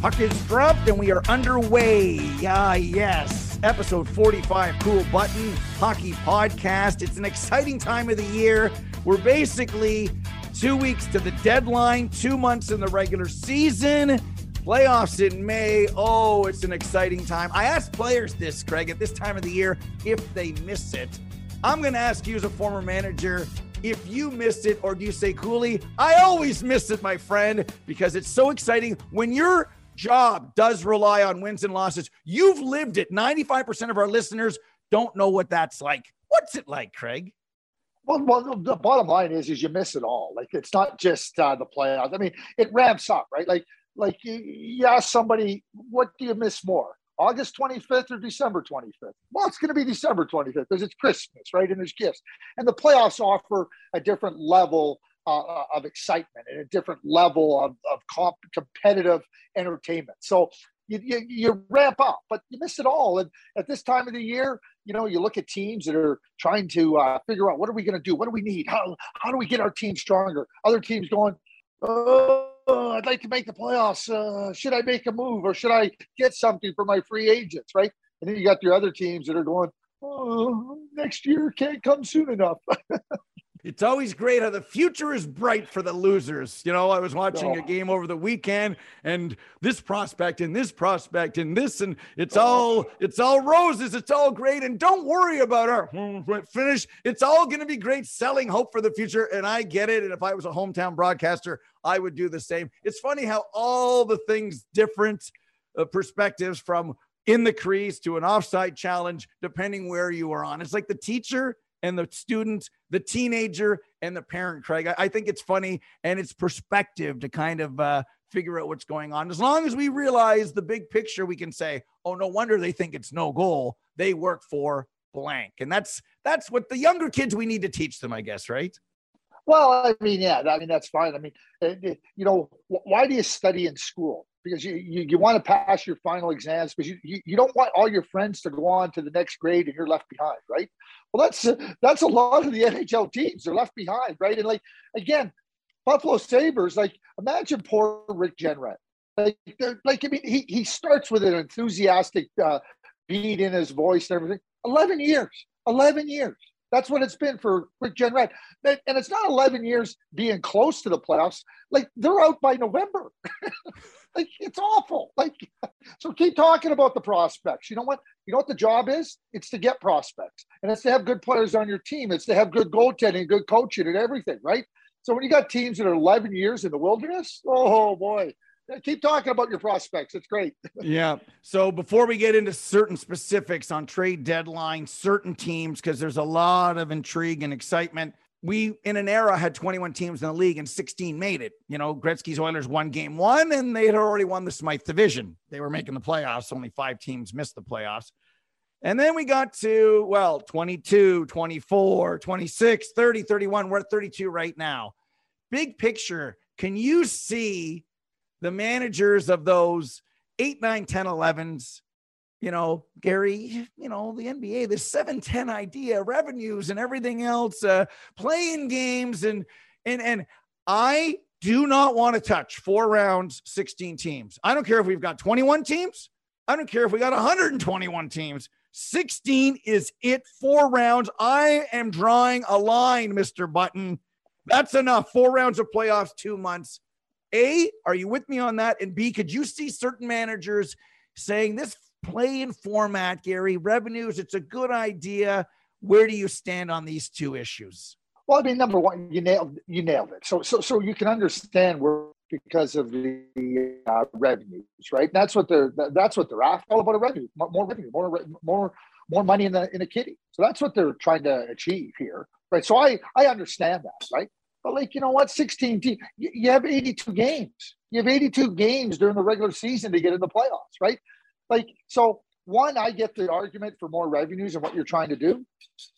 Puck is dropped and we are underway. Ah, yes. Episode 45, Cool Button Hockey Podcast. It's an exciting time of the year. We're basically two weeks to the deadline, two months in the regular season, playoffs in May. Oh, it's an exciting time. I asked players this, Craig, at this time of the year if they miss it. I'm going to ask you as a former manager if you missed it or do you say, coolly, I always miss it, my friend, because it's so exciting when you're job does rely on wins and losses. You've lived it. 95% of our listeners don't know what that's like. What's it like, Craig? Well, well, the bottom line is, is you miss it all. Like it's not just uh, the playoffs. I mean, it ramps up, right? Like, like you, you ask somebody, what do you miss more, August 25th or December 25th? Well, it's going to be December 25th because it's Christmas, right? And there's gifts, and the playoffs offer a different level uh, uh, of excitement and a different level of, of comp- competitive entertainment. So you, you, you, ramp up, but you miss it all. And at this time of the year, you know, you look at teams that are trying to uh, figure out what are we going to do? What do we need? How, how do we get our team stronger? Other teams going, oh, I'd like to make the playoffs. Uh, should I make a move or should I get something for my free agents? Right. And then you got your other teams that are going, oh, next year can't come soon enough. It's always great how the future is bright for the losers. You know, I was watching a oh. game over the weekend and this prospect and this prospect and this and it's oh. all it's all roses. It's all great and don't worry about our finish. It's all going to be great selling hope for the future and I get it and if I was a hometown broadcaster, I would do the same. It's funny how all the things different uh, perspectives from in the crease to an offside challenge depending where you are on. It's like the teacher and the student, the teenager and the parent, Craig. I, I think it's funny and it's perspective to kind of uh, figure out what's going on. As long as we realize the big picture, we can say, oh, no wonder they think it's no goal. They work for blank. And that's that's what the younger kids we need to teach them, I guess, right? Well, I mean, yeah, I mean that's fine. I mean, you know, why do you study in school? Because you, you, you want to pass your final exams because you, you, you don't want all your friends to go on to the next grade and you're left behind, right? Well, that's that's a lot of the NHL teams. They're left behind, right? And like again, Buffalo Sabres, like imagine poor Rick Jeanneret. Like, like I mean, he, he starts with an enthusiastic uh, beat in his voice and everything. 11 years, 11 years. That's what it's been for Rick Jeanneret. And it's not 11 years being close to the playoffs. Like they're out by November. like it's awful. Like so keep talking about the prospects. You know what? You know what the job is? It's to get prospects. And it's to have good players on your team. It's to have good goaltending, good coaching and everything, right? So when you got teams that are 11 years in the wilderness, oh boy, keep talking about your prospects. It's great. yeah. So before we get into certain specifics on trade deadline, certain teams, because there's a lot of intrigue and excitement. We in an era had 21 teams in the league and 16 made it. You know, Gretzky's Oilers won game one and they had already won the Smythe division. They were making the playoffs. Only five teams missed the playoffs. And then we got to, well, 22, 24, 26, 30, 31. We're at 32 right now. Big picture. Can you see the managers of those 8, 9, 10, 11s, you know, Gary, you know, the NBA, the 7 10 idea, revenues and everything else, uh, playing games. And, and, and I do not want to touch four rounds, 16 teams. I don't care if we've got 21 teams. I don't care if we got 121 teams. 16 is it. Four rounds. I am drawing a line, Mr. Button. That's enough. Four rounds of playoffs, two months. A, are you with me on that? And B, could you see certain managers saying this play in format, Gary, revenues, it's a good idea. Where do you stand on these two issues? Well, I mean, number one, you nailed you nailed it. So so so you can understand where because of the uh, revenues, right? That's what they're that's what they're after. All about a revenue, more revenue, more more more money in the in a kitty. So that's what they're trying to achieve here, right? So I I understand that, right? But like, you know what? 16 teams, you have 82 games. You have 82 games during the regular season to get in the playoffs, right? Like, so one, I get the argument for more revenues and what you're trying to do.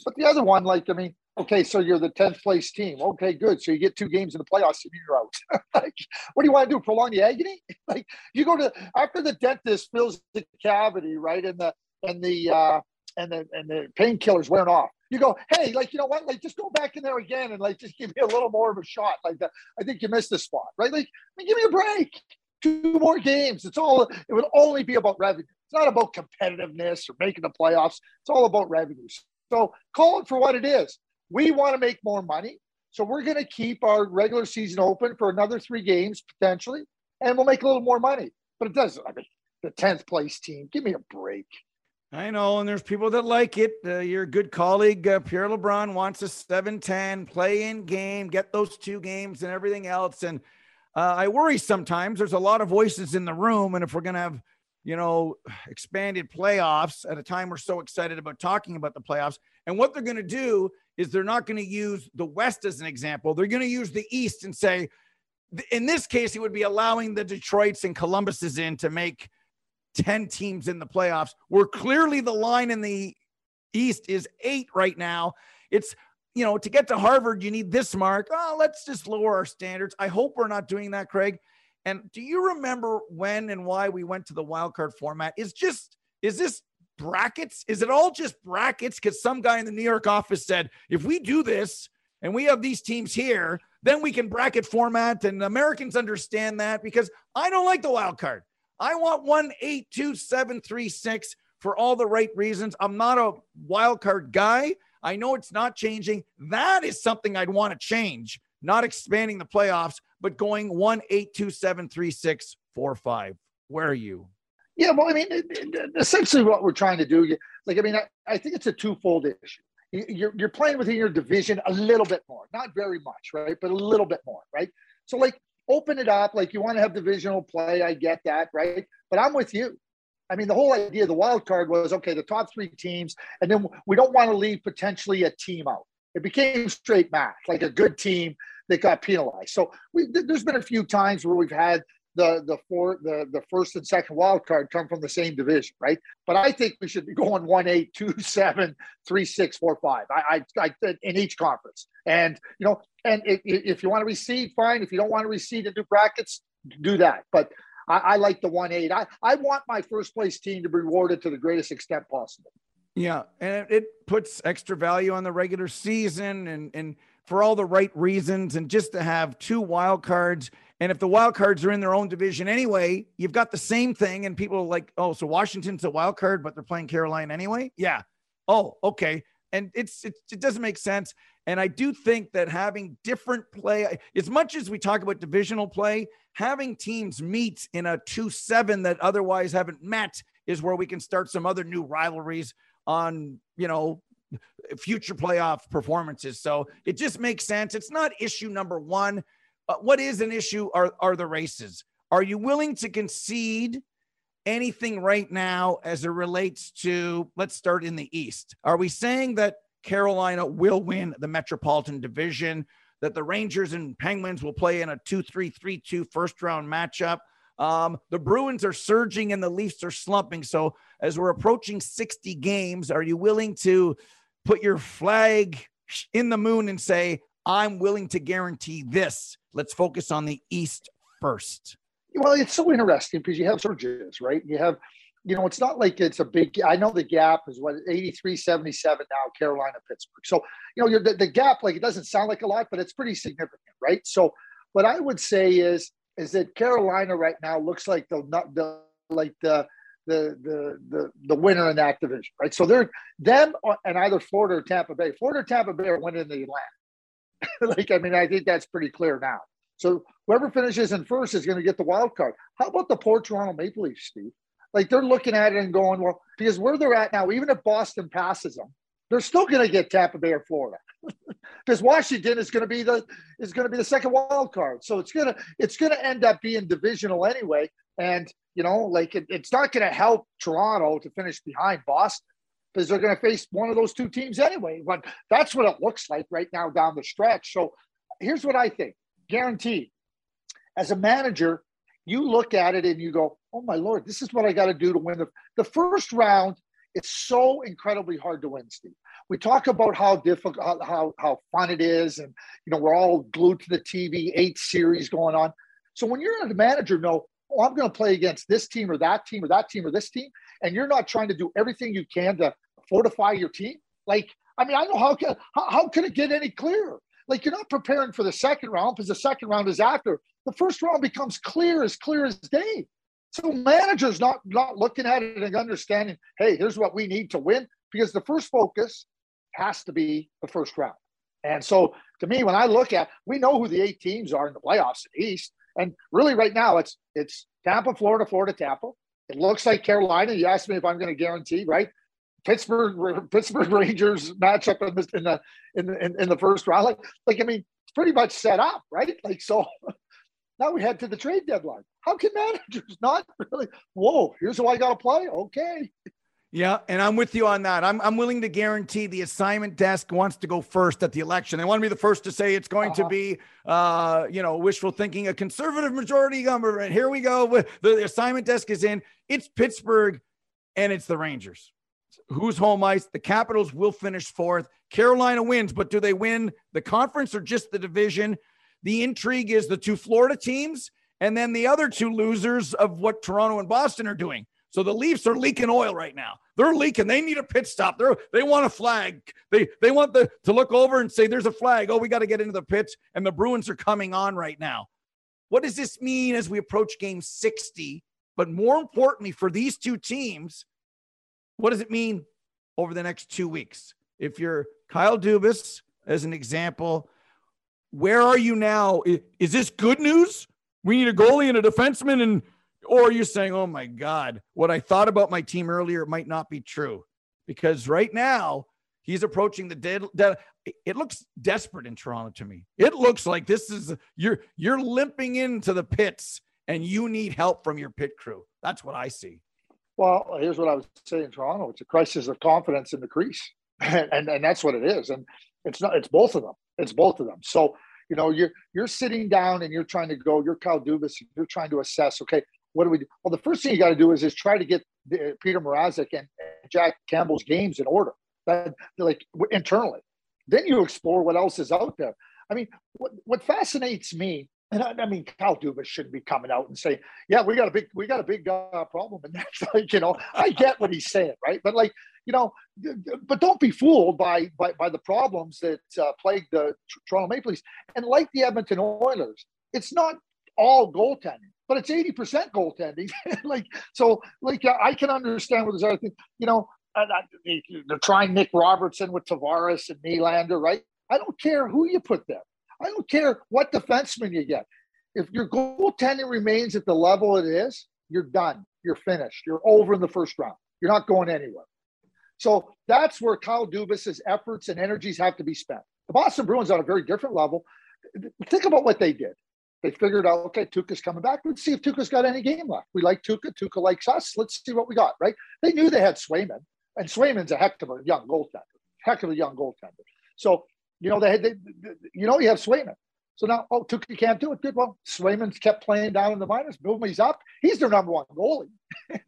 But the other one, like, I mean, okay, so you're the 10th place team. Okay, good. So you get two games in the playoffs and you're out. like, what do you want to do? Prolong the agony? like you go to after the dentist fills the cavity, right? And the and the uh and the and the painkillers wearing off you go, hey, like, you know what? Like, just go back in there again and like just give me a little more of a shot. Like that. I think you missed the spot, right? Like, I mean, give me a break. Two more games. It's all it would only be about revenue. It's not about competitiveness or making the playoffs. It's all about revenues. So call it for what it is. We want to make more money. So we're going to keep our regular season open for another three games potentially, and we'll make a little more money. But it doesn't. I mean, the 10th place team, give me a break. I know, and there's people that like it. Uh, your good colleague uh, Pierre LeBrun wants a 7-10 play-in game, get those two games and everything else. And uh, I worry sometimes. There's a lot of voices in the room, and if we're going to have, you know, expanded playoffs at a time we're so excited about talking about the playoffs, and what they're going to do is they're not going to use the West as an example. They're going to use the East and say, in this case, it would be allowing the Detroits and Columbuses in to make 10 teams in the playoffs, where clearly the line in the East is eight right now. It's, you know, to get to Harvard, you need this mark. Oh, let's just lower our standards. I hope we're not doing that, Craig. And do you remember when and why we went to the wild card format? Is just, is this brackets? Is it all just brackets? Because some guy in the New York office said, if we do this and we have these teams here, then we can bracket format. And Americans understand that because I don't like the wild card. I want one eight two seven three six for all the right reasons. I'm not a wild card guy. I know it's not changing. That is something I'd want to change, not expanding the playoffs, but going one eight two seven three six four five. Where are you? Yeah, well, I mean, essentially what we're trying to do, like, I mean, I, I think it's a twofold issue. You're, you're playing within your division a little bit more, not very much, right? But a little bit more, right? So, like, open it up. Like you want to have divisional play. I get that, right? But I'm with you. I mean, the whole idea of the wild card was okay, the top three teams, and then we don't want to leave potentially a team out. It became straight math, like a good team that got penalized. So we, there's been a few times where we've had the the four the the first and second wild card come from the same division, right? But I think we should be going one eight two seven three six four five. I I, I in each conference, and you know, and if, if you want to reseed, fine. If you don't want to and do brackets, do that. But I, I like the one eight. I I want my first place team to be rewarded to the greatest extent possible. Yeah, and it puts extra value on the regular season, and and for all the right reasons, and just to have two wild cards and if the wild cards are in their own division anyway, you've got the same thing. And people are like, oh, so Washington's a wild card, but they're playing Carolina anyway. Yeah. Oh, okay. And it's, it, it doesn't make sense. And I do think that having different play, as much as we talk about divisional play, having teams meet in a 2 7 that otherwise haven't met is where we can start some other new rivalries on, you know, future playoff performances. So it just makes sense. It's not issue number one. Uh, what is an issue are, are the races. Are you willing to concede anything right now as it relates to, let's start in the East? Are we saying that Carolina will win the Metropolitan Division, that the Rangers and Penguins will play in a 2 3 3 2 first round matchup? Um, the Bruins are surging and the Leafs are slumping. So, as we're approaching 60 games, are you willing to put your flag in the moon and say, I'm willing to guarantee this. Let's focus on the East first. Well, it's so interesting because you have surges, right? You have, you know, it's not like it's a big, I know the gap is what, 83 77 now, Carolina, Pittsburgh. So, you know, the, the gap, like it doesn't sound like a lot, but it's pretty significant, right? So, what I would say is, is that Carolina right now looks like the, the like the, the the the the winner in that division, right? So they're them and either Florida or Tampa Bay. Florida or Tampa Bay are winning the Atlantic. like, I mean, I think that's pretty clear now. So whoever finishes in first is going to get the wild card. How about the poor Toronto Maple Leafs, Steve? Like they're looking at it and going, well, because where they're at now, even if Boston passes them, they're still going to get Tampa Bay or Florida. because Washington is going to be the is going to be the second wild card. So it's gonna it's gonna end up being divisional anyway. And you know, like it, it's not going to help Toronto to finish behind Boston because they're going to face one of those two teams anyway. But that's what it looks like right now down the stretch. So here's what I think guaranteed. As a manager, you look at it and you go, oh my Lord, this is what I got to do to win the, the first round. It's so incredibly hard to win, Steve. We talk about how difficult, how, how, fun it is, and you know we're all glued to the TV, eight series going on. So when you're a manager, know, oh, I'm going to play against this team or that team or that team or this team, and you're not trying to do everything you can to fortify your team? Like, I mean, I know how can how, how can it get any clearer? Like you're not preparing for the second round because the second round is after. The first round becomes clear as clear as day. So managers not not looking at it and understanding, hey, here's what we need to win, because the first focus has to be the first round. And so to me, when I look at, we know who the eight teams are in the playoffs the East. And really right now it's it's Tampa, Florida, Florida, Tampa. It looks like Carolina. You asked me if I'm going to guarantee, right? Pittsburgh Pittsburgh Rangers matchup in the in the in the, in, the first round. Like, like I mean, it's pretty much set up, right? Like so now we head to the trade deadline. How can managers not really? Whoa, here's who I got to play. Okay. Yeah, and I'm with you on that. I'm, I'm willing to guarantee the assignment desk wants to go first at the election. They want to be the first to say it's going uh-huh. to be, uh, you know, wishful thinking, a conservative majority government. Here we go. The assignment desk is in. It's Pittsburgh, and it's the Rangers. Who's home ice? The Capitals will finish fourth. Carolina wins, but do they win the conference or just the division? The intrigue is the two Florida teams and then the other two losers of what Toronto and Boston are doing. So the Leafs are leaking oil right now. They're leaking. They need a pit stop. They're, they want a flag. They they want the to look over and say there's a flag. Oh, we got to get into the pits. And the Bruins are coming on right now. What does this mean as we approach game 60? But more importantly for these two teams, what does it mean over the next two weeks? If you're Kyle Dubas, as an example, where are you now? Is this good news? We need a goalie and a defenseman, and or are you saying, "Oh my God, what I thought about my team earlier might not be true," because right now he's approaching the dead. dead it looks desperate in Toronto to me. It looks like this is you're you're limping into the pits, and you need help from your pit crew. That's what I see. Well, here's what I would say in Toronto: it's a crisis of confidence in the crease, and, and and that's what it is. And it's not. It's both of them. It's both of them. So you know, you're you're sitting down and you're trying to go. You're Kyle Dubas. You're trying to assess. Okay, what do we do? Well, the first thing you got to do is is try to get the, Peter Mrazek and, and Jack Campbell's games in order. That like internally. Then you explore what else is out there. I mean, what what fascinates me and I, I, mean, Kyle Dubas shouldn't be coming out and saying, "Yeah, we got a big, we got a big uh, problem," and that's like, you know, I get what he's saying, right? But like, you know, but don't be fooled by by, by the problems that uh, plague the Toronto Maple Leafs. And like the Edmonton Oilers, it's not all goaltending, but it's eighty percent goaltending. like, so, like, I can understand what there's other things, you know. They're trying Nick Robertson with Tavares and Nylander, right? I don't care who you put there. I don't care what defenseman you get. If your goaltending remains at the level it is, you're done. You're finished. You're over in the first round. You're not going anywhere. So that's where Kyle Dubas's efforts and energies have to be spent. The Boston Bruins are on a very different level. Think about what they did. They figured out, okay, Tuukka's coming back. Let's see if Tuukka's got any game left. We like Tuukka. Tuukka likes us. Let's see what we got, right? They knew they had Swayman, and Swayman's a heck of a young goaltender, heck of a young goaltender. So you know, they they, you know, you have Swayman. So now, oh, Tuukka can't do it. Good. Well, Swayman's kept playing down in the minors. Boom, he's up. He's their number one goalie.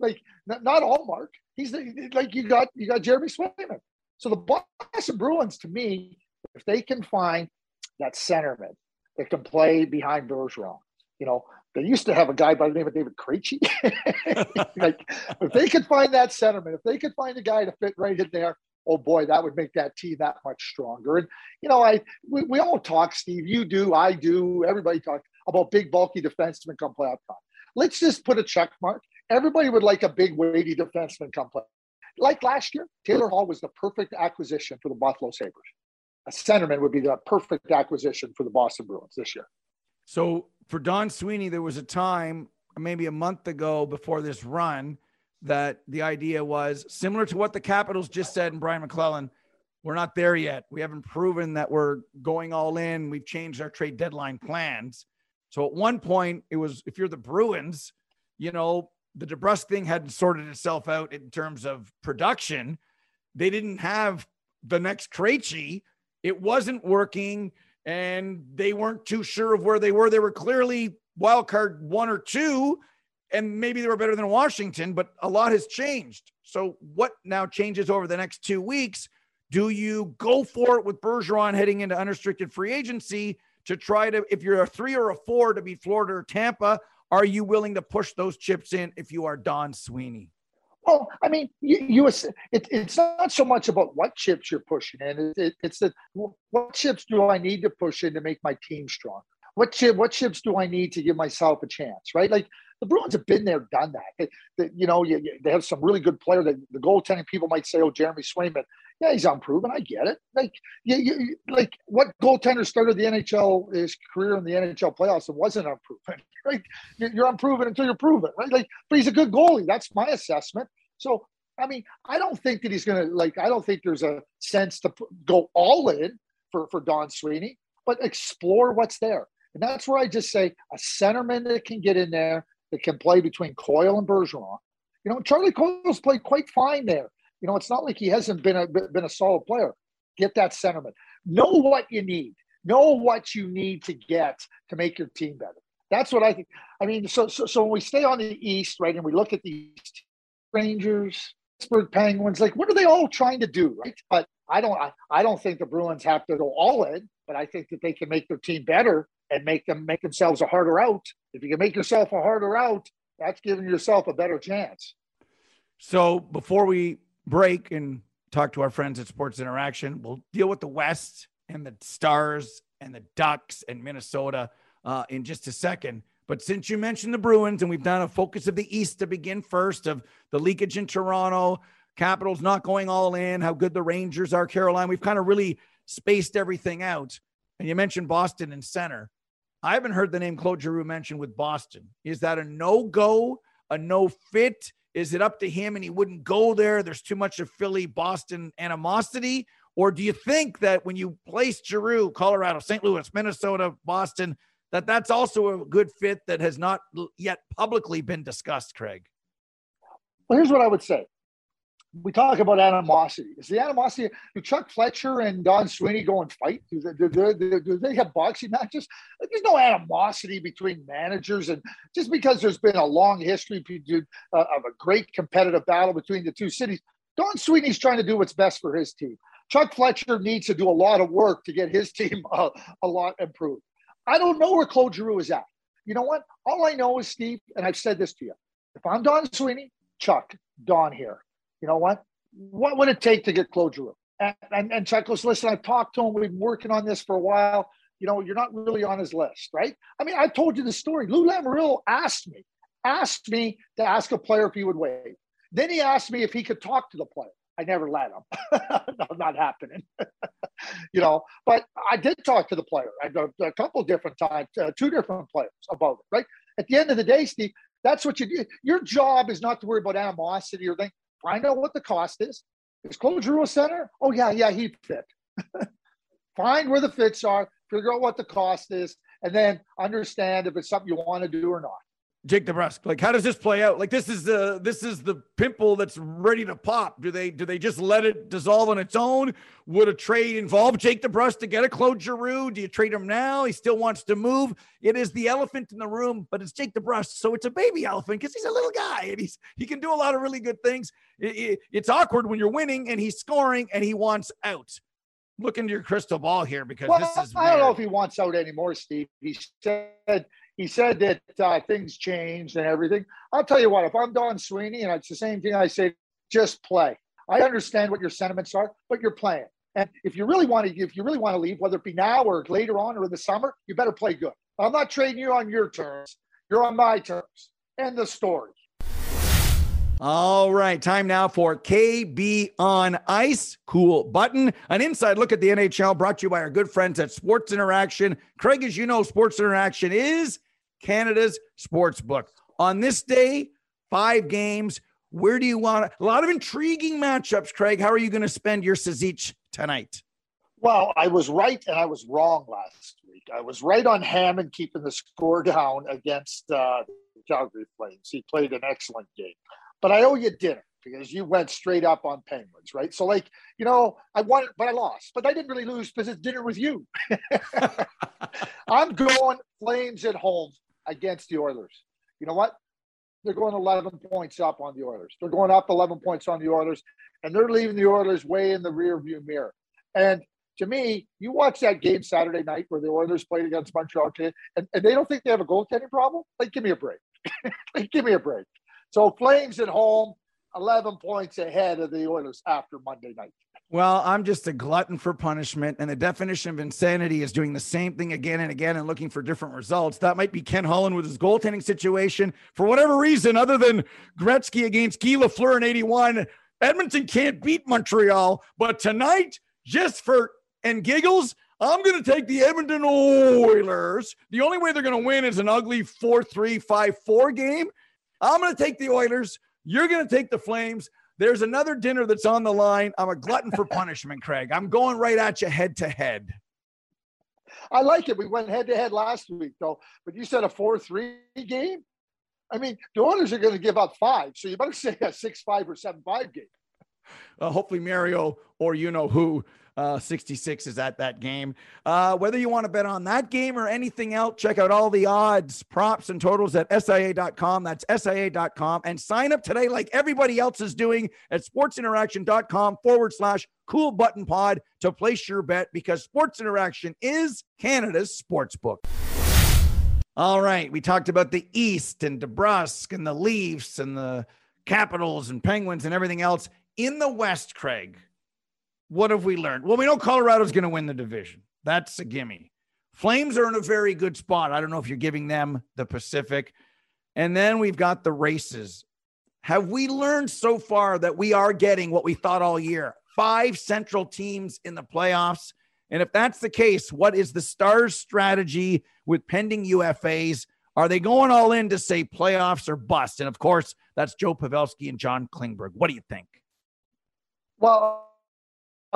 like not, not Ullmark. He's the, like you got you got Jeremy Swayman. So the Boston Bruins, to me, if they can find that centerman that can play behind Bergeron, you know, they used to have a guy by the name of David Krejci. like if they could find that centerman, if they could find a guy to fit right in there, oh boy, that would make that team that much stronger. And you know, I we, we all talk, Steve. You do, I do, everybody talk about big bulky defensemen come playoff time. Let's just put a check mark. Everybody would like a big weighty defenseman come play. Like last year, Taylor Hall was the perfect acquisition for the Buffalo Sabres. A centerman would be the perfect acquisition for the Boston Bruins this year. So for Don Sweeney, there was a time, maybe a month ago before this run, that the idea was similar to what the Capitals just said in Brian MacLellan. We're not there yet. We haven't proven that we're going all in. We've changed our trade deadline plans. So at one point, it was if you're the Bruins, you know, the DeBrusk thing hadn't sorted itself out in terms of production. They didn't have the next Krejci. It wasn't working, and they weren't too sure of where they were. They were clearly wild card one or two, and maybe they were better than Washington, but a lot has changed. So, what now changes over the next two weeks? Do you go for it with Bergeron heading into unrestricted free agency to try to, if you're a three or a four to beat Florida or Tampa, are you willing to push those chips in if you are Don Sweeney? Well, I mean, you, you it, it's not so much about what chips you're pushing in. It, it, it's that what chips do I need to push in to make my team strong? What chip, what chips do I need to give myself a chance? Right? Like the Bruins have been there, done that. They, they, you know, you, you, they have some really good player. That the goaltending people might say, "Oh, Jeremy Swayman, yeah, he's unproven. I get it. Like, you, you, like what goaltender started the NHL his career in the NHL playoffs and wasn't unproven, right? You're unproven until you're proven, right? Like, but he's a good goalie. That's my assessment. So, I mean, I don't think that he's going to like. I don't think there's a sense to go all in for for Don Sweeney, but explore what's there. And that's where I just say a centerman that can get in there that can play between Coyle and Bergeron. You know, Charlie Coyle's played quite fine there. You know, it's not like he hasn't been a been a solid player. Get that sentiment. Know what you need. Know what you need to get to make your team better. That's what I think. I mean, so so, so when we stay on the East, right, and we look at these Rangers, Pittsburgh Penguins, like what are they all trying to do, right? But I don't I, I don't think the Bruins have to go all in, but I think that they can make their team better and make them make themselves a harder out. If you can make yourself a harder out, that's giving yourself a better chance. So before we break and talk to our friends at Sports Interaction. We'll deal with the West and the Stars and the Ducks and Minnesota uh, in just a second. But since you mentioned the Bruins and we've done a focus of the East to begin first of the leakage in Toronto, Capitals not going all in, how good the Rangers are, Carolina, we've kind of really spaced everything out. And you mentioned Boston and center. I haven't heard the name Claude Giroux mentioned with Boston. Is that a no go, a no fit? Is it up to him and he wouldn't go there? There's too much of Philly Boston animosity. Or do you think that when you place Giroux, Colorado, St. Louis, Minnesota, Boston, that that's also a good fit that has not yet publicly been discussed, Craig? Well, here's what I would say we talk about animosity. Is the animosity? Do Chuck Fletcher and Don Sweeney go and fight? Do they, do they, do they have boxing matches? There's no animosity between managers, and just because there's been a long history uh, of a great competitive battle between the two cities, Don Sweeney's trying to do what's best for his team. Chuck Fletcher needs to do a lot of work to get his team uh, a lot improved. I don't know where Claude Giroux is at. You know what? All I know is Steve, and I've said this to you. If I'm Don Sweeney, Chuck, Don here you know what? What would it take to get Giroux? And, and, and Chuck goes, listen, I've talked to him. We've been working on this for a while. You know, you're not really on his list, right? I mean, I told you the story. Lou Lamoriello asked me, asked me to ask a player if he would wait. Then he asked me if he could talk to the player. I never let him. no, not happening. you know, but I did talk to the player a, a couple different times, uh, two different players about it, right? At the end of the day, Steve, that's what you do. Your job is not to worry about animosity or thing find out what the cost is. Is Claude Giroux a center? Oh, yeah, yeah, he fit. find where the fits are, figure out what the cost is, and then understand if it's something you want to do or not. Jake DeBrusk, like how does this play out? Like this is the this is the pimple that's ready to pop. Do they do they just let it dissolve on its own? Would a trade involve Jake DeBrusk to get a Claude Giroux? Do you trade him now? He still wants to move. It is the elephant in the room, but it's Jake DeBrusk, so it's a baby elephant because he's a little guy and he's he can do a lot of really good things. It, it, it's awkward when you're winning and he's scoring and he wants out. Look into your crystal ball here because well, this is. I don't know if he wants out anymore, Steve. He said he said that uh, things changed and everything. I'll tell you what, if I'm Don Sweeney, and it's the same thing I say, just play. I understand what your sentiments are, but you're playing. And if you really want to, if you really want to leave, whether it be now or later on or in the summer, you better play good. I'm not trading you on your terms. You're on my terms. End the story. All right, time now for KB on Ice. Cool button. An inside look at the NHL brought to you by our good friends at Sports Interaction. Craig, as you know, Sports Interaction is Canada's sports book. On this day, five games. Where do you want a lot of intriguing matchups, Craig? How are you going to spend your Sazich tonight? Well, I was right and I was wrong last week. I was right on Hammond keeping the score down against uh, Calgary Flames. He played an excellent game, but I owe you dinner because you went straight up on Penguins, right? So, like, you know, I won, but I lost, but I didn't really lose because it's dinner with you. I'm going Flames at home against the Oilers. You know what? They're going 11 points up on the Oilers. They're going up 11 points on the Oilers, and they're leaving the Oilers way in the rear view mirror. And to me, you watch that game Saturday night where the Oilers played against Montreal, and, and they don't think they have a goaltending problem. Like, give me a break. like, give me a break. So, Flames at home. 11 points ahead of the Oilers after Monday night. Well, I'm just a glutton for punishment. And the definition of insanity is doing the same thing again and again and looking for different results. That might be Ken Holland with his goaltending situation. For whatever reason, other than Gretzky against Guy Lafleur in 81, Edmonton can't beat Montreal. But tonight, just for and giggles, I'm going to take the Edmonton Oilers. The only way they're going to win is an ugly 4 3 5 4 game. I'm going to take the Oilers. You're going to take the Flames. There's another dinner that's on the line. I'm a glutton for punishment, Craig. I'm going right at you head to head. I like it. We went head to head last week, though. But you said a 4 3 game? I mean, the Oilers are going to give up five. So you better say a 6 5 or 7 5 game. Uh, hopefully, Mario or you know who uh, 66 is at that game. Uh, whether you want to bet on that game or anything else, check out all the odds, props, and totals at SIA.com. That's SIA.com. And sign up today, like everybody else is doing at sportsinteraction.com forward slash cool button pod to place your bet because Sports Interaction is Canada's sports book. All right. We talked about the East and DeBrusk and the Leafs and the Capitals and Penguins and everything else. In the West, Craig, what have we learned? Well, we know Colorado's going to win the division. That's a gimme. Flames are in a very good spot. I don't know if you're giving them the Pacific. And then we've got the races. Have we learned so far that we are getting what we thought all year? Five central teams in the playoffs. And if that's the case, what is the Stars' strategy with pending UFAs? Are they going all in to say playoffs or bust? And of course, that's Joe Pavelski and John Klingberg. What do you think? Well,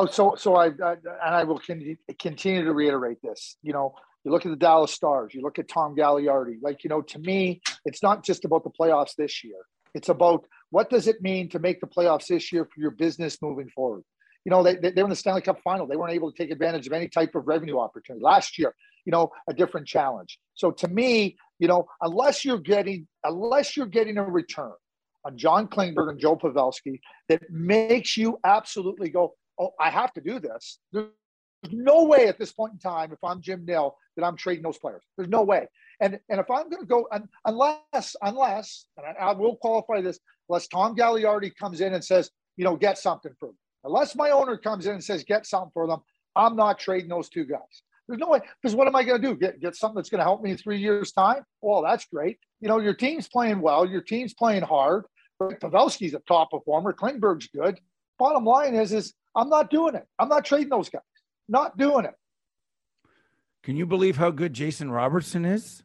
Oh, so so I, I and I will continue to reiterate this. You know, you look at the Dallas Stars, you look at Tom Gaglardi. Like you know, to me, it's not just about the playoffs this year. It's about what does it mean to make the playoffs this year for your business moving forward. You know, they, they, they were in the Stanley Cup final. They weren't able to take advantage of any type of revenue opportunity. Last year, you know, a different challenge. So to me, you know, unless you're getting unless you're getting a return on John Klingberg and Joe Pavelski that makes you absolutely go, oh, I have to do this. There's no way at this point in time, if I'm Jim Nill, that I'm trading those players. There's no way. And and if I'm going to go, unless unless, and I, I, will qualify this, unless Tom Gaglardi comes in and says, you know, get something for them. Unless my owner comes in and says, get something for them, I'm not trading those two guys. There's no way. Because what am I going to do? Get get something that's going to help me in three years' time? Well, that's great. You know, your team's playing well. Your team's playing hard. Pavelski's a top performer. Klingberg's good. Bottom line is, is I'm not doing it. I'm not trading those guys. Not doing it. Can you believe how good Jason Robertson is?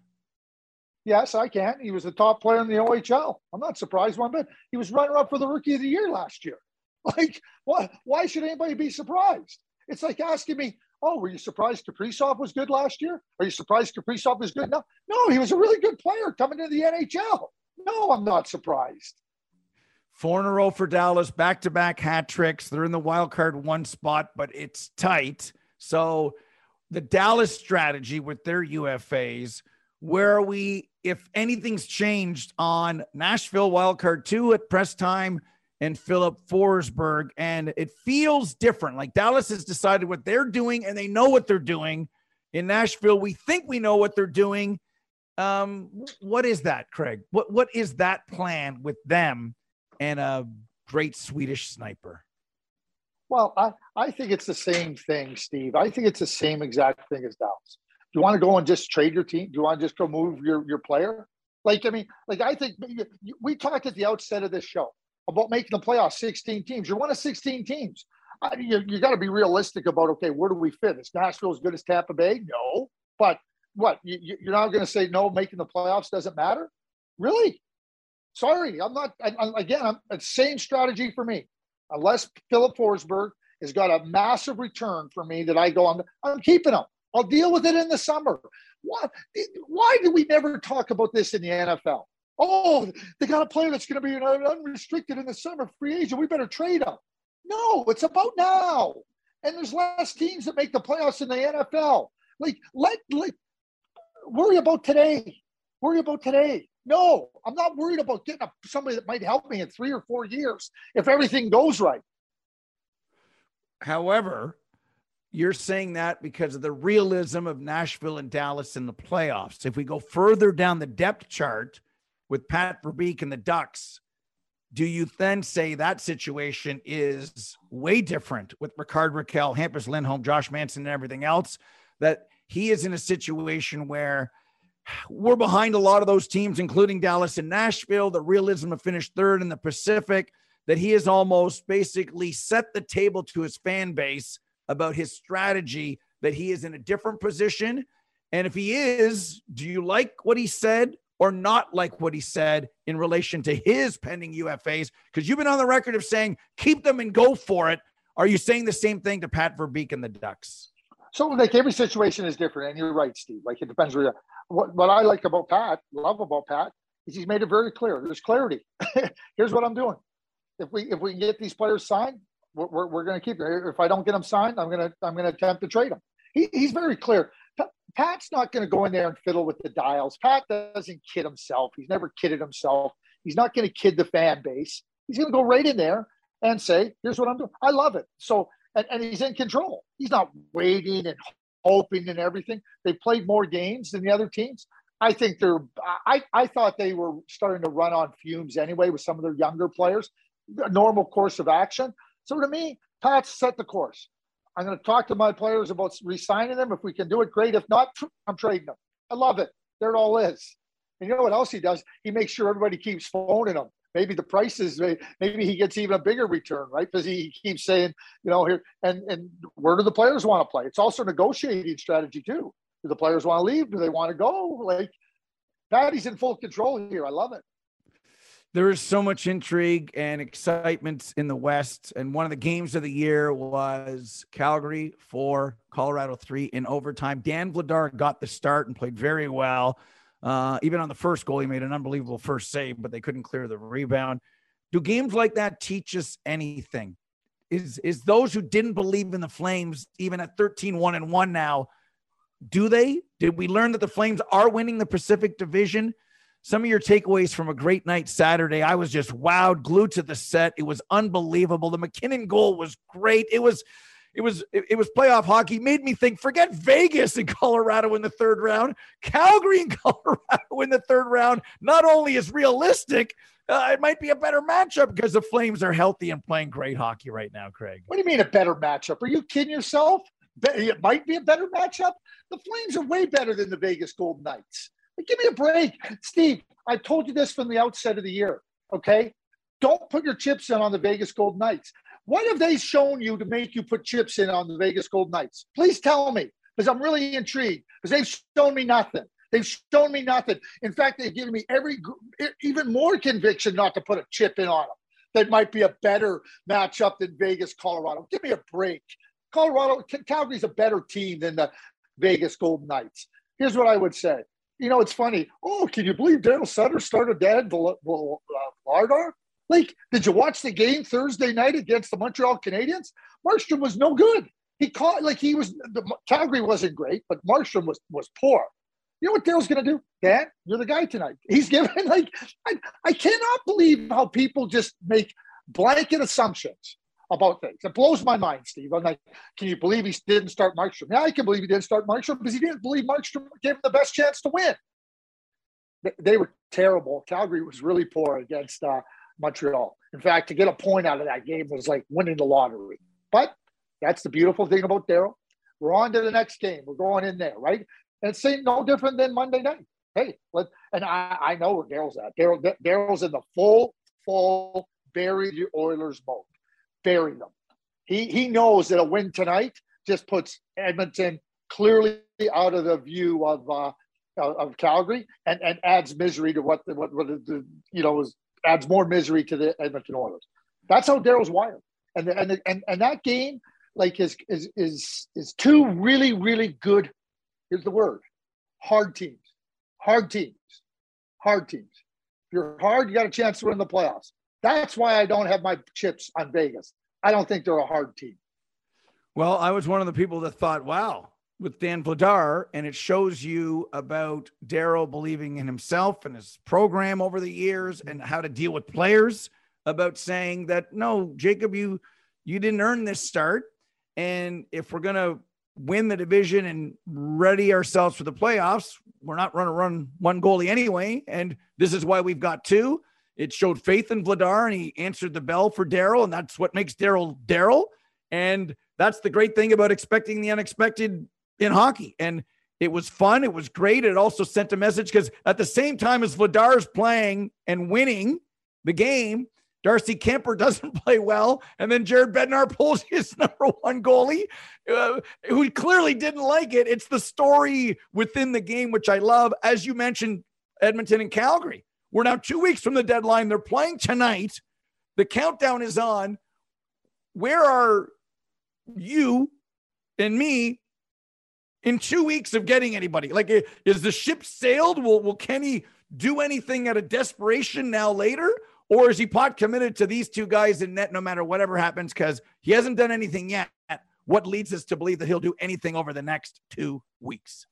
Yes, I can. He was the top player in the OHL. I'm not surprised one bit. He was runner up for the rookie of the year last year. Like, why, why should anybody be surprised? It's like asking me, oh, were you surprised Kaprizov was good last year? Are you surprised Kaprizov was good? No, no, he was a really good player coming to the NHL. No, I'm not surprised. Four in a row for Dallas, back to back hat tricks. They're in the wild card one spot, but it's tight. So the Dallas strategy with their UFAs, where are we, if anything's changed on Nashville wild card two at press time and Philip Forsberg, and it feels different. Like Dallas has decided what they're doing and they know what they're doing. In Nashville, we think we know what they're doing. Um, what is that, Craig? What what is that plan with them? And a great Swedish sniper? Well, I, I think it's the same thing, Steve. I think it's the same exact thing as Dallas. Do you want to go and just trade your team? Do you want to just go move your, your player? Like, I mean, like, I think we talked at the outset of this show about making the playoffs 16 teams. You're one of 16 teams. I, you you got to be realistic about, okay, where do we fit? Is Nashville as good as Tampa Bay? No. But what? You, you're not going to say no, making the playoffs doesn't matter? Really? Sorry, I'm not. I, I, again, I'm the same strategy for me. Unless Philip Forsberg has got a massive return for me that I go, I'm, I'm keeping him. I'll deal with it in the summer. Why, why do we never talk about this in the NFL? Oh, they got a player that's going to be unrestricted in the summer, free agent. We better trade him. No, it's about now. And there's less teams that make the playoffs in the NFL. Like, let, let worry about today. Worry about today. No, I'm not worried about getting a, somebody that might help me in three or four years if everything goes right. However, you're saying that because of the realism of Nashville and Dallas in the playoffs. If we go further down the depth chart with Pat Verbeek and the Ducks, do you then say that situation is way different with Rickard Rakell, Hampus Lindholm, Josh Manson, and everything else? That he is in a situation where we're behind a lot of those teams, including Dallas and Nashville. The realism of finished third in the Pacific, that he has almost basically set the table to his fan base about his strategy, that he is in a different position. And if he is, do you like what he said or not like what he said in relation to his pending UFAs? Because you've been on the record of saying keep them and go for it. Are you saying the same thing to Pat Verbeek and the Ducks? So, like every situation is different, and you're right, Steve. Like it depends where. What what I like about Pat, love about Pat, is he's made it very clear. There's clarity. Here's what I'm doing. If we if we get these players signed, we're, we're, we're going to keep them. If I don't get them signed, I'm to I'm to attempt to trade them. He, he's very clear. Pat's not going to go in there and fiddle with the dials. Pat doesn't kid himself. He's never kidded himself. He's not going to kid the fan base. He's going to go right in there and say, "Here's what I'm doing." I love it. So and, and he's in control. He's not waiting and hoping and everything. They played more games than the other teams. I think they're. I I thought they were starting to run on fumes anyway with some of their younger players. A normal course of action. So to me, Pat's set the course. I'm going to talk to my players about re-signing them. If we can do it, great. If not, I'm trading them. I love it. There it all is. And you know what else he does? He makes sure everybody keeps phoning him maybe the prices maybe he gets even a bigger return right because he keeps saying you know here and and where do the players want to play it's also negotiating strategy too do the players want to leave do they want to go like patty's in full control here i love it there is so much intrigue and excitement in the West. And one of the games of the year was Calgary for Colorado three in overtime. Dan Vladar got the start and played very well. Uh, even on the first goal, he made an unbelievable first save, but they couldn't clear the rebound. Do games like that teach us anything? Is is those who didn't believe in the Flames, even at 13 1 and 1 now, do they? Did we learn that the Flames are winning the Pacific Division? Some of your takeaways from a great night Saturday. I was just wowed, glued to the set. It was unbelievable. The MacKinnon goal was great. It was it was it, it was playoff hockey. Made me think. Forget Vegas and Colorado in the third round. Calgary and Colorado in the third round. Not only is realistic, uh, it might be a better matchup because the Flames are healthy and playing great hockey right now. Craig, what do you mean a better matchup? Are you kidding yourself? It might be a better matchup. The Flames are way better than the Vegas Golden Knights. give me a break, Steve. I told you this from the outset of the year. Okay, don't put your chips in on the Vegas Golden Knights. What have they shown you to make you put chips in on the Vegas Golden Knights? Please tell me, because I'm really intrigued. Because they've shown me nothing. They've shown me nothing. In fact, they've given me every even more conviction not to put a chip in on them. That might be a better matchup than Vegas, Colorado. Give me a break. Colorado, Calgary's a better team than the Vegas Golden Knights. Here's what I would say. You know, it's funny. Oh, can you believe Daryl Sutter started Dan Vladar? Like, did you watch the game Thursday night against the Montreal Canadiens? Markstrom was no good. He caught like he was the Calgary wasn't great, but Markstrom was was poor. You know what Daryl's gonna do? Dan, you're the guy tonight. He's giving like I, I cannot believe how people just make blanket assumptions about things. It blows my mind, Steve. I'm like, can you believe he didn't start Markstrom? Yeah, I can believe he didn't start Markstrom because he didn't believe Markstrom gave him the best chance to win. They, they were terrible. Calgary was really poor against uh, Montreal. In fact, to get a point out of that game was like winning the lottery. But that's the beautiful thing about Daryl. We're on to the next game. We're going in there, right? And it's no different than Monday night. Hey, let, and I, I know where Daryl's at. Daryl, Daryl's in the full, full bury the Oilers mode. Bury them. He he knows that a win tonight just puts Edmonton clearly out of the view of uh, of Calgary and, and adds misery to what the, what, what the, you know was adds more misery to the uh, Edmonton Oilers. That's how Daryl's wired. And and, and and that game, like, is is is is two really really good. Here's the word: hard teams, hard teams, hard teams. If you're hard, you got a chance to win the playoffs. That's why I don't have my chips on Vegas. I don't think they're a hard team. Well, I was one of the people that thought, wow, with Dan Vladar, and it shows you about Daryl believing in himself and his program over the years and how to deal with players about saying that no, Jacob, you you didn't earn this start. And if we're gonna win the division and ready ourselves for the playoffs, we're not gonna run one goalie anyway. And this is why we've got two. It showed faith in Vladar, and he answered the bell for Daryl, and that's what makes Daryl Daryl. And that's the great thing about expecting the unexpected in hockey. And it was fun. It was great. It also sent a message because at the same time as Vladar's playing and winning the game, Darcy Kuemper doesn't play well. And then Jared Bednar pulls his number one goalie, uh, who clearly didn't like it. It's the story within the game, which I love. As you mentioned, Edmonton and Calgary. We're now two weeks from the deadline. They're playing tonight. The countdown is on. Where are you and me in two weeks of getting anybody? Like, eh, is the ship sailed? Will, will Kenny do anything out of desperation now later? Or is he pot committed to these two guys in net no matter whatever happens? Because he hasn't done anything yet. What leads us to believe that he'll do anything over the next two weeks?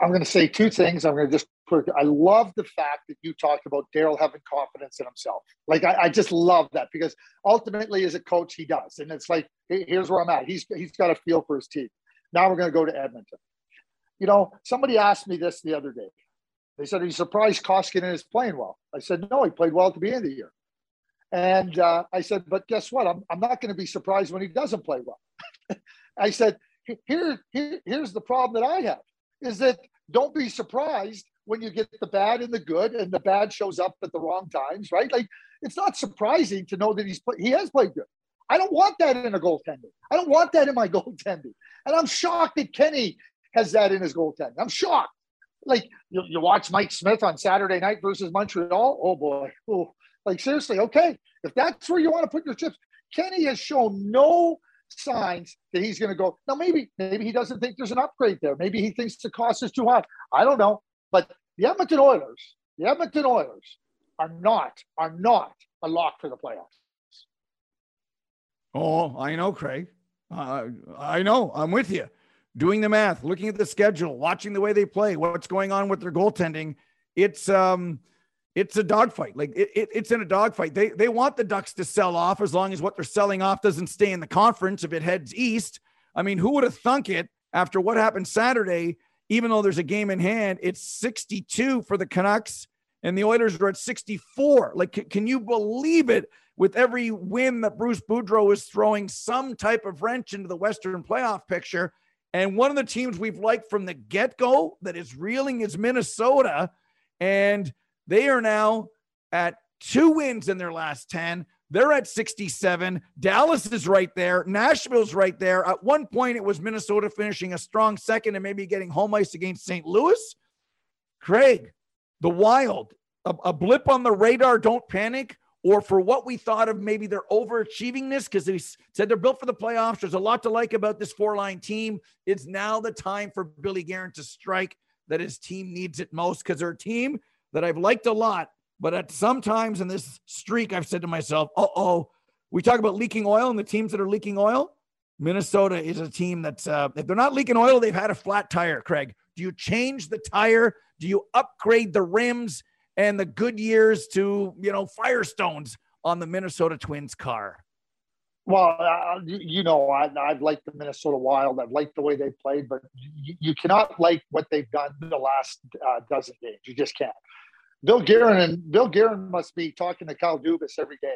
I'm going to say two things. I'm going to just put, I love the fact that you talked about Darryl having confidence in himself. Like, I, I, just love that because ultimately, as a coach, he does. And it's like, here's where I'm at. He's, he's got a feel for his team. Now we're going to go to Edmonton. You know, somebody asked me this the other day. They said, Are you surprised Koskinen is playing well? I said, No, he played well at the beginning of the year. And uh, I said, But guess what? I'm, I'm not going to be surprised when he doesn't play well. I said, here, here, Here's the problem that I have is that don't be surprised when you get the bad and the good, and the bad shows up at the wrong times, right? Like it's not surprising to know that he's play, he has played good. I don't want that in a goaltender. I don't want that in my goaltender. And I'm shocked that Kenny has that in his goaltender. I'm shocked. Like you, you watch Mike Smith on Saturday night versus Montreal. Oh boy. Oh, like seriously, okay. If that's where you want to put your chips, Kenny has shown no signs that he's going to go. Now maybe maybe he doesn't think there's an upgrade there. Maybe he thinks the cost is too high. I don't know. But the Edmonton Oilers, the Edmonton Oilers are not are not a lock for the playoffs. Oh, I know, Craig. Uh, I know. I'm with you doing the math, looking at the schedule, watching the way they play, what's going on with their goaltending. It's um, it's a dogfight. Like it, it, it's in a dogfight. They they want the Ducks to sell off as long as what they're selling off doesn't stay in the conference. If it heads east, I mean, who would have thunk it after what happened Saturday? Even though there's a game in hand, it's 62 for the Canucks, and the Oilers are at 64. Like, can, can you believe it? With every win that Bruce Boudreau is throwing some type of wrench into the Western playoff picture, and one of the teams we've liked from the get go that is reeling is Minnesota. And they are now at two wins in their last 10. They're at 67. Dallas is right there. Nashville's right there. At one point, it was Minnesota finishing a strong second and maybe getting home ice against St. Louis. Craig, the Wild, a, a blip on the radar. Don't panic or for what we thought of maybe their overachievingness because they said they're built for the playoffs. There's a lot to like about this four line team. It's now the time for Billy Guerin to strike that his team needs it most because they're a team that I've liked a lot. But at some times in this streak, I've said to myself, uh oh, we talk about leaking oil and the teams that are leaking oil. Minnesota is a team that's, uh, if they're not leaking oil, they've had a flat tire, Craig. Do you change the tire? Do you upgrade the rims? And the Goodyears to, you know, Firestones on the Minnesota Twins car? Well, uh, you, you, know, I, have liked the Minnesota Wild. I've liked the way they played, but you, you cannot like what they've done the last uh, dozen games. You just can't. Bill Guerin and Bill Guerin must be talking to Kyle Dubas every day.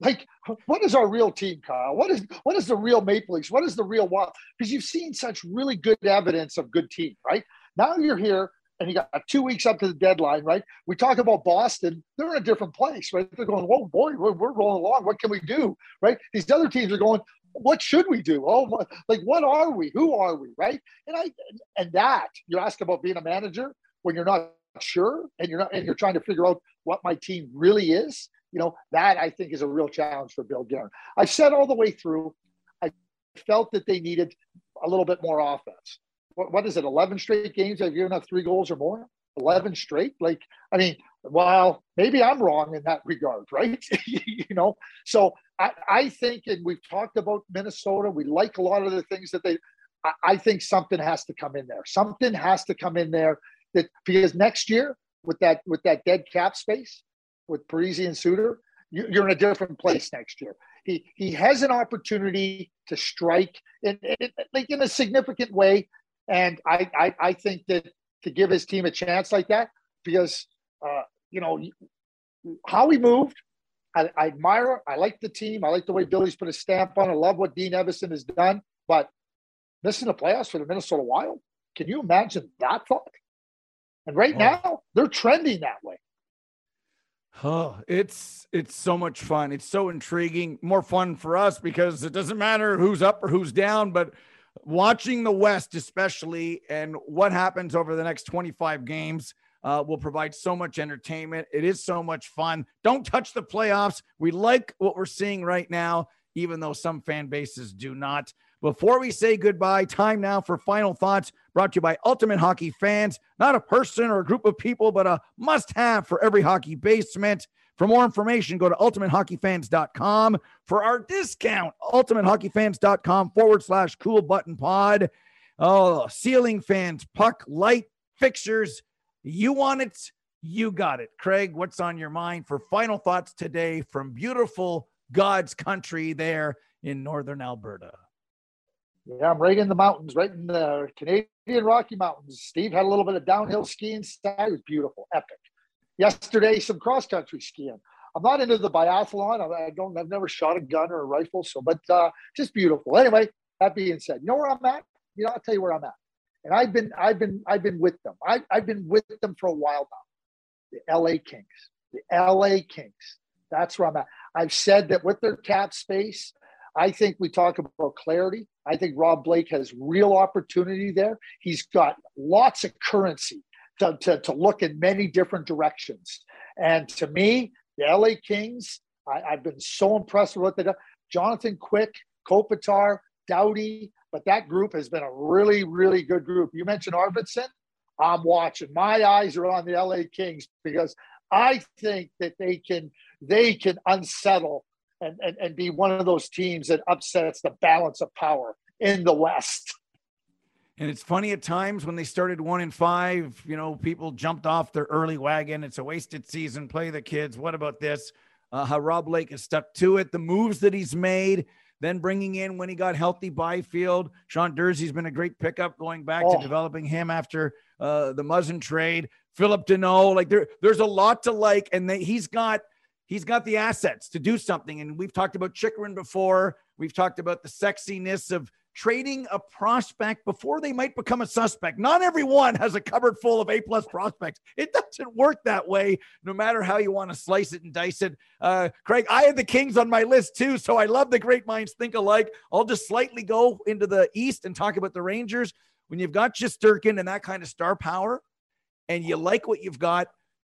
Like, what is our real team, Kyle? What is what is the real Maple Leafs? What is the real Wild? Because you've seen such really good evidence of good team, right? Now you're here and you got two weeks up to the deadline, right? We talk about Boston; they're in a different place, right? They're going, "Whoa, boy, we're, we're rolling along. What can we do?" Right? These other teams are going, "What should we do? Oh, like what are we? Who are we?" Right? And I and that you ask about being a manager when you're not sure and you're not and you're trying to figure out what my team really is. You know that I think is a real challenge for Bill Guerin. I said all the way through, I felt that they needed a little bit more offense what, what is it, 11 straight games I've given up three goals or more? 11 straight? Like, I mean, well, maybe I'm wrong in that regard, right? you know, so I, I think, and we've talked about Minnesota, we like a lot of the things that they, I, I think something has to come in there. Something has to come in there that because next year with that with that dead cap space with Parise and Suter, you, you're in a different place next year. He he has an opportunity to strike in, in, like in a significant way and I, I, I think that to give his team a chance like that, because, uh, you know, how he moved. I, I admire. I like the team. I like the way Billy's put a stamp on. I love what Dean Evason has done. But missing the playoffs for the Minnesota Wild, can you imagine that thought? And right oh. now, they're trending that way. Oh, it's it's so much fun. It's so intriguing. More fun for us because it doesn't matter who's up or who's down, but watching the West, especially, and what happens over the next 25 games uh, will provide so much entertainment. It is so much fun. Don't touch the playoffs. We like what we're seeing right now, even though some fan bases do not. Before we say goodbye, time now for final thoughts brought to you by Ultimate Hockey Fans. Not a person or a group of people, but a must have for every hockey basement. For more information, go to ultimatehockeyfans.com. For our discount, ultimatehockeyfans.com forward slash cool button pod. Oh, ceiling fans, puck, light, fixtures. You want it, you got it. Craig, what's on your mind for final thoughts today from beautiful God's country there in northern Alberta? Yeah, I'm right in the mountains, right in the Canadian Rocky Mountains. Steve had a little bit of downhill skiing. It was beautiful, epic. Yesterday, some cross country skiing. I'm not into the biathlon. I don't. I've never shot a gun or a rifle. So, but uh, just beautiful. Anyway, that being said, you know where I'm at. You know, I'll tell you where I'm at. And I've been, I've been, I've been with them. I, I've been with them for a while now. The LA Kings. The LA Kings. That's where I'm at. I've said that with their cap space, I think we talk about clarity. I think Rob Blake has real opportunity there. He's got lots of currency to, to, to look in many different directions. And to me, the LA Kings, I, have been so impressed with what they done. Jonathan Quick, Kopitar, Doughty, but that group has been a really, really good group. You mentioned Arvidsson. I'm watching. My eyes are on the LA Kings because I think that they can they can unsettle and, and, and be one of those teams that upsets the balance of power in the West. And it's funny at times when they started one and five, you know, people jumped off their early wagon. It's a wasted season. Play the kids. What about this? Uh, how Rob Blake has stuck to it, the moves that he's made, then bringing in when he got healthy Byfield. Sean Durzi's been a great pickup going back oh. to developing him after uh, the Muzzin trade. Phillip Danault, like there, there's a lot to like, and they, he's got he's got the assets to do something. And we've talked about Chychrun before. We've talked about the sexiness of trading a prospect before they might become a suspect. Not everyone has a cupboard full of A plus prospects. It doesn't work that way, no matter how you want to slice it and dice it. Uh, Craig, I had the Kings on my list too, so I love the great minds think alike. I'll just slightly go into the East and talk about the Rangers. When you've got Shesterkin and that kind of star power, and you like what you've got,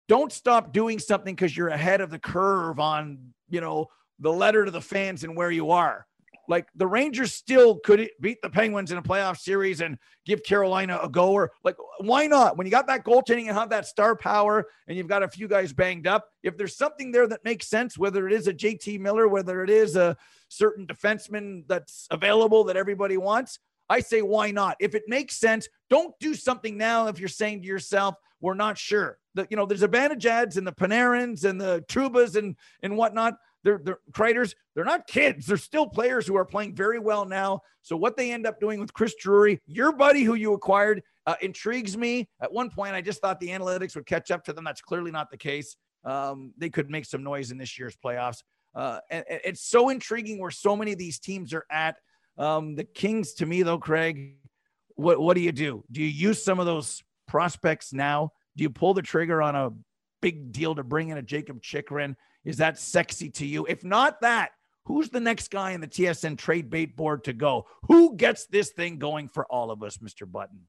don't stop doing something because you're ahead of the curve on, you know, the letter to the fans and where you are. Like the Rangers still could beat the Penguins in a playoff series and give Carolina a go. Or like, why not? When you got that goaltending and have that star power, and you've got a few guys banged up, if there's something there that makes sense, whether it is a JT Miller, whether it is a certain defenseman that's available that everybody wants, I say why not? If it makes sense, don't do something now if you're saying to yourself, we're not sure. The, you know, there's Zibanejads and the Panarins and the Troubas and and whatnot. They're, they're. They're not kids. They're still players who are playing very well now. So what they end up doing with Chris Drury, your buddy who you acquired, uh, intrigues me. At one point, I just thought the analytics would catch up to them. That's clearly not the case. Um, they could make some noise in this year's playoffs. Uh, and, and, it's so intriguing where so many of these teams are at. Um, the Kings, to me, though, Craig, what what do you do? Do you use some of those prospects now? Do you pull the trigger on a big deal to bring in a Jakob Chychrun? Is that sexy to you? If not that, who's the next guy in the TSN trade bait board to go? Who gets this thing going for all of us, Mr. Button?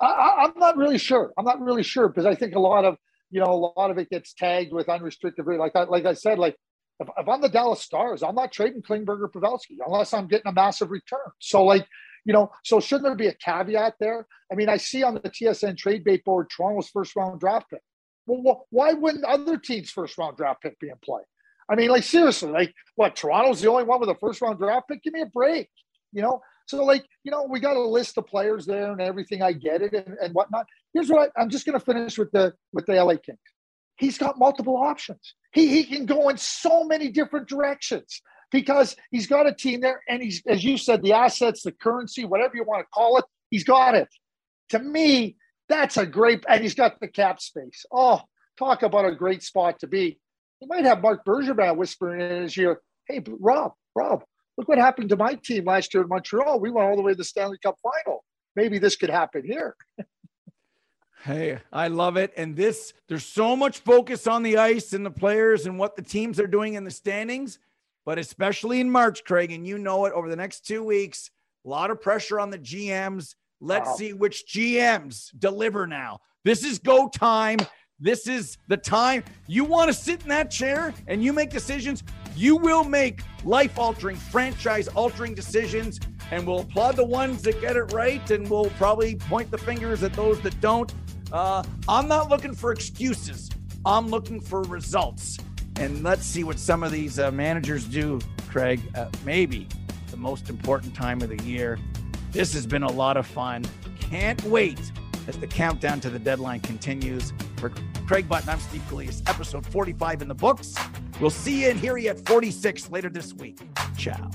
I, am not really sure. I'm not really sure because I think a lot of you know a lot of it gets tagged with unrestricted. Like I, like I said, like if, if I'm the Dallas Stars, I'm not trading Klingberg or Pavelski unless I'm getting a massive return. So like you know, so shouldn't there be a caveat there? I mean, I see on the TSN trade bait board Toronto's first round draft pick. Well, why wouldn't other teams' first round draft pick be in play? I mean, like seriously, like what? Toronto's the only one with a first round draft pick. Give me a break, you know. So like, you know, we got a list of players there and everything. I get it and, and whatnot. Here's what I, I'm just going to finish with the with the LA Kings. He's got multiple options. He he can go in so many different directions because he's got a team there and he's, as you said, the assets, the currency, whatever you want to call it, he's got it. To me, that's a great, and he's got the cap space. Oh, talk about a great spot to be. You might have Marc Bergevin whispering in his ear, "Hey, Rob, Rob, look what happened to my team last year in Montreal. We went all the way to the Stanley Cup final. Maybe this could happen here." Hey, I love it. And this, there's so much focus on the ice and the players and what the teams are doing in the standings, but especially in March, Craig, and you know it over the next two weeks, a lot of pressure on the GMs. Let's wow. see which GMs deliver now. This is go time. This is the time you want to sit in that chair and you make decisions. You will make life altering, franchise altering decisions, and we'll applaud the ones that get it right, and we'll probably point the fingers at those that don't. Uh, I'm not looking for excuses. I'm looking for results. And let's see what some of these uh, managers do, Craig. Uh, maybe the most important time of the year. This has been a lot of fun. Can't wait as the countdown to the deadline continues. For Craig Button, I'm Steve Kouleas, episode 45 in the books. We'll see you hear you at 46 later this week. Ciao.